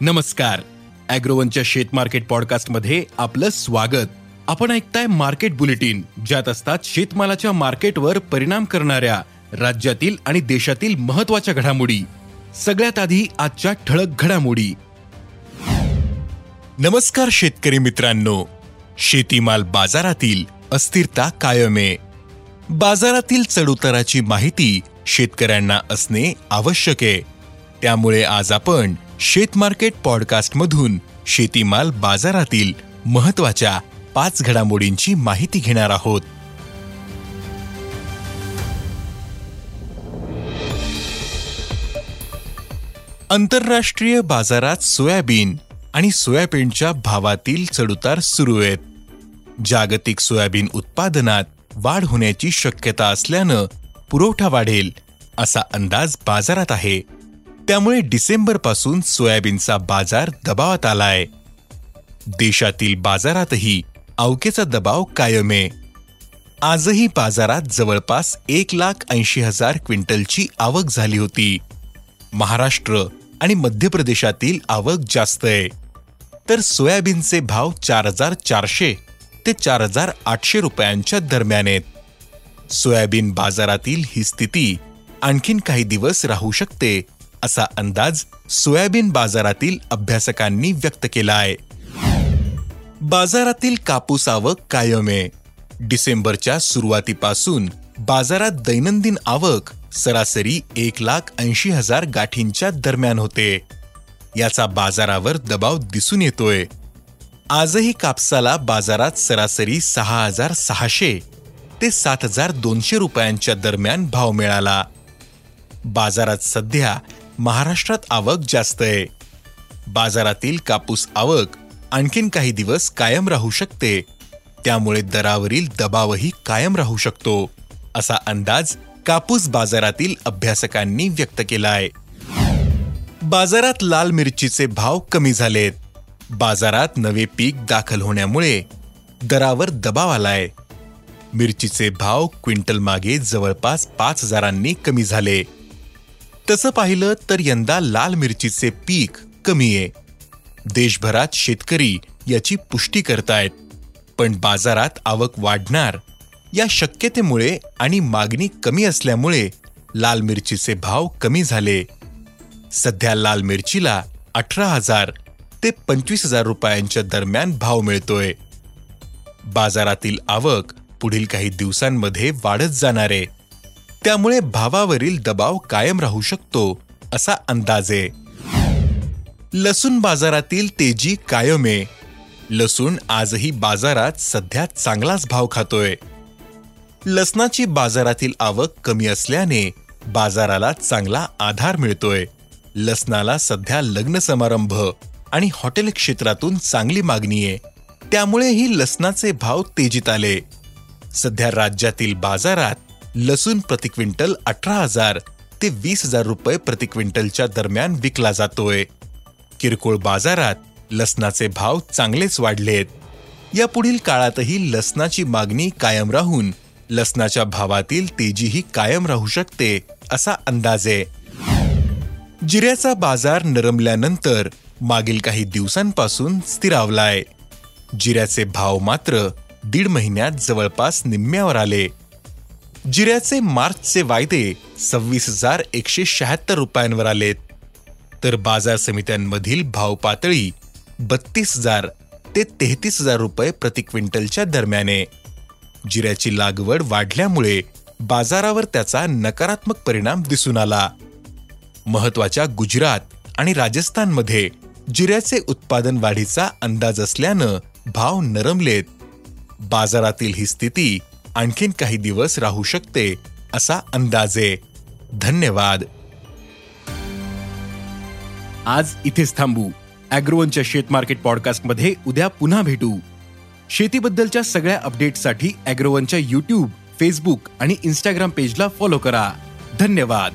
नमस्कार. अॅग्रोवनच्या शेत मार्केट पॉडकास्टमध्ये आपलं स्वागत. आपण ऐकताय मार्केट बुलेटिन ज्यात असतात शेतमालाच्या मार्केटवर परिणाम करणाऱ्या राज्यातील आणि देशातील महत्त्वाच्या घडामोडी. सगळ्यात आधी आजच्या ठळक घडामोडी. नमस्कार शेतकरी मित्रांनो. शेतीमाल बाजारातील अस्थिरता कायम आहे. बाजारातील चढउताराची माहिती शेतकऱ्यांना असणे आवश्यक आहे. त्यामुळे आज आपण शेत मार्केट शेतीमाल बाजारातील महत्त्वाच्या पाच घडामोडींची माहिती घेणार आहोत. आंतरराष्ट्रीय बाजारात सोयाबीन आणि सोयाबीनच्या भावातील चढउतार सुरू आहेत. जागतिक सोयाबीन उत्पादनात वाढ होण्याची शक्यता असल्यानं पुरवठा वाढेल असा अंदाज बाजारात आहे. त्यामुळे डिसेंबरपासून सोयाबीनचा बाजार दबावात आलाय. देशातील बाजारातही अवकेचा दबाव कायम आहे आजही बाजारात जवळपास एक लाख ऐंशी हजार क्विंटलची आवक झाली होती. महाराष्ट्र आणि मध्य प्रदेशातील आवक जास्त आहे. तर सोयाबीनचे भाव चार हजार चारशे ते चार हजार आठशे रुपयांच्या दरम्यान आहेत. सोयाबीन बाजारातील ही स्थिती आणखीन काही दिवस राहू शकते असा अंदाज सोयाबीन बाजारातील अभ्यासकांनी व्यक्त केला आहे. बाजारातील कापूस आवक कायम आहे. डिसेंबरच्या सुरुवातीपासून बाजारात दैनंदिन आवक सरासरी एक लाख ऐंशी हजार गाठींच्या दरम्यान होते. याचा बाजारावर दबाव दिसून येतोय. आजही कापसाला बाजारात सरासरी सहा हजार सहाशे ते सात हजार दोनशे रुपयांच्या दरम्यान भाव मिळाला. बाजारात सध्या महाराष्ट्रात आवक जास्त आहे. बाजारातील कापूस आवक आणखीन काही दिवस कायम राहू शकते. त्यामुळे दरावरील दबावही कायम राहू शकतो असा अंदाज कापूस बाजारातील अभ्यासकांनी व्यक्त केला आहे बाजारात लाल मिरचीचे भाव कमी झालेत. बाजारात नवे पीक दाखल होण्यामुळे दरावर दबाव आलाय. मिरचीचे भाव क्विंटल मागे जवळपास पाच हजारांनी कमी झाले. तसं पाहिलं तर यंदा लाल मिरचीचे पीक कमी आहे. देशभरात शेतकरी याची पुष्टी करतायत. पण बाजारात आवक वाढणार या शक्यतेमुळे आणि मागणी कमी असल्यामुळे लाल मिरचीचे भाव कमी झाले. सध्या लाल मिरचीला अठरा हजार ते पंचवीस हजार रुपयांच्या दरम्यान भाव मिळतोय. बाजारातील आवक पुढील काही दिवसांमध्ये वाढत जाणार आहे. त्यामुळे भावावरील दबाव कायम राहू शकतो असा अंदाज. आहे लसूण बाजारातील तेजी कायम. आहे लसूण आजही बाजारात सध्या चांगलाच भाव खातोय. लसणाची बाजारातील आवक कमी असल्याने बाजाराला चांगला आधार मिळतोय. लसणाला सध्या लग्न समारंभ आणि हॉटेल क्षेत्रातून चांगली मागणी आहे. त्यामुळेही लसणाचे भाव तेजीत आले. सध्या राज्यातील बाजारात लसूण प्रति क्विंटल अठरा हजार ते वीस हजार रुपये प्रति क्विंटलच्या दरम्यान विकला जातोय. किरकोळ बाजारात लसणाचे भाव चांगलेच वाढलेत. या पुढील काळातही लसणाची मागणी कायम राहून लसणाच्या भावातील तेजीही कायम राहू शकते असा अंदाज. आहे जिऱ्याचा बाजार नरमल्यानंतर मागील काही दिवसांपासून स्थिरावलाय. जिऱ्याचे भाव मात्र दीड महिन्यात जवळपास निम्म्यावर आले. जिऱ्याचे मार्चचे वायदे सव्वीस हजार एकशे शहात्तर रुपयांवर आलेत. तर बाजार समित्यांमधील भाव पातळी बत्तीस हजार ते तेहतीस हजार रुपये प्रति क्विंटलच्या दरम्याने. जिऱ्याची लागवड वाढल्यामुळे बाजारावर त्याचा नकारात्मक परिणाम दिसून आला. महत्त्वाच्या गुजरात आणि राजस्थानमध्ये जिऱ्याचे उत्पादन वाढीचा अंदाज असल्यानं भाव नरमलेत. बाजारातील ही स्थिती आणखीन काही दिवस राहू शकते असा अंदाजे. धन्यवाद. आज इथेच थांबू. अॅग्रोवनच्या शेत मार्केट पॉडकास्टमध्ये उद्या पुन्हा भेटू. शेतीबद्दलच्या सगळ्या अपडेटसाठी अॅग्रोवनच्या युट्यूब फेसबुक आणि इन्स्टाग्राम पेजला फॉलो करा. धन्यवाद.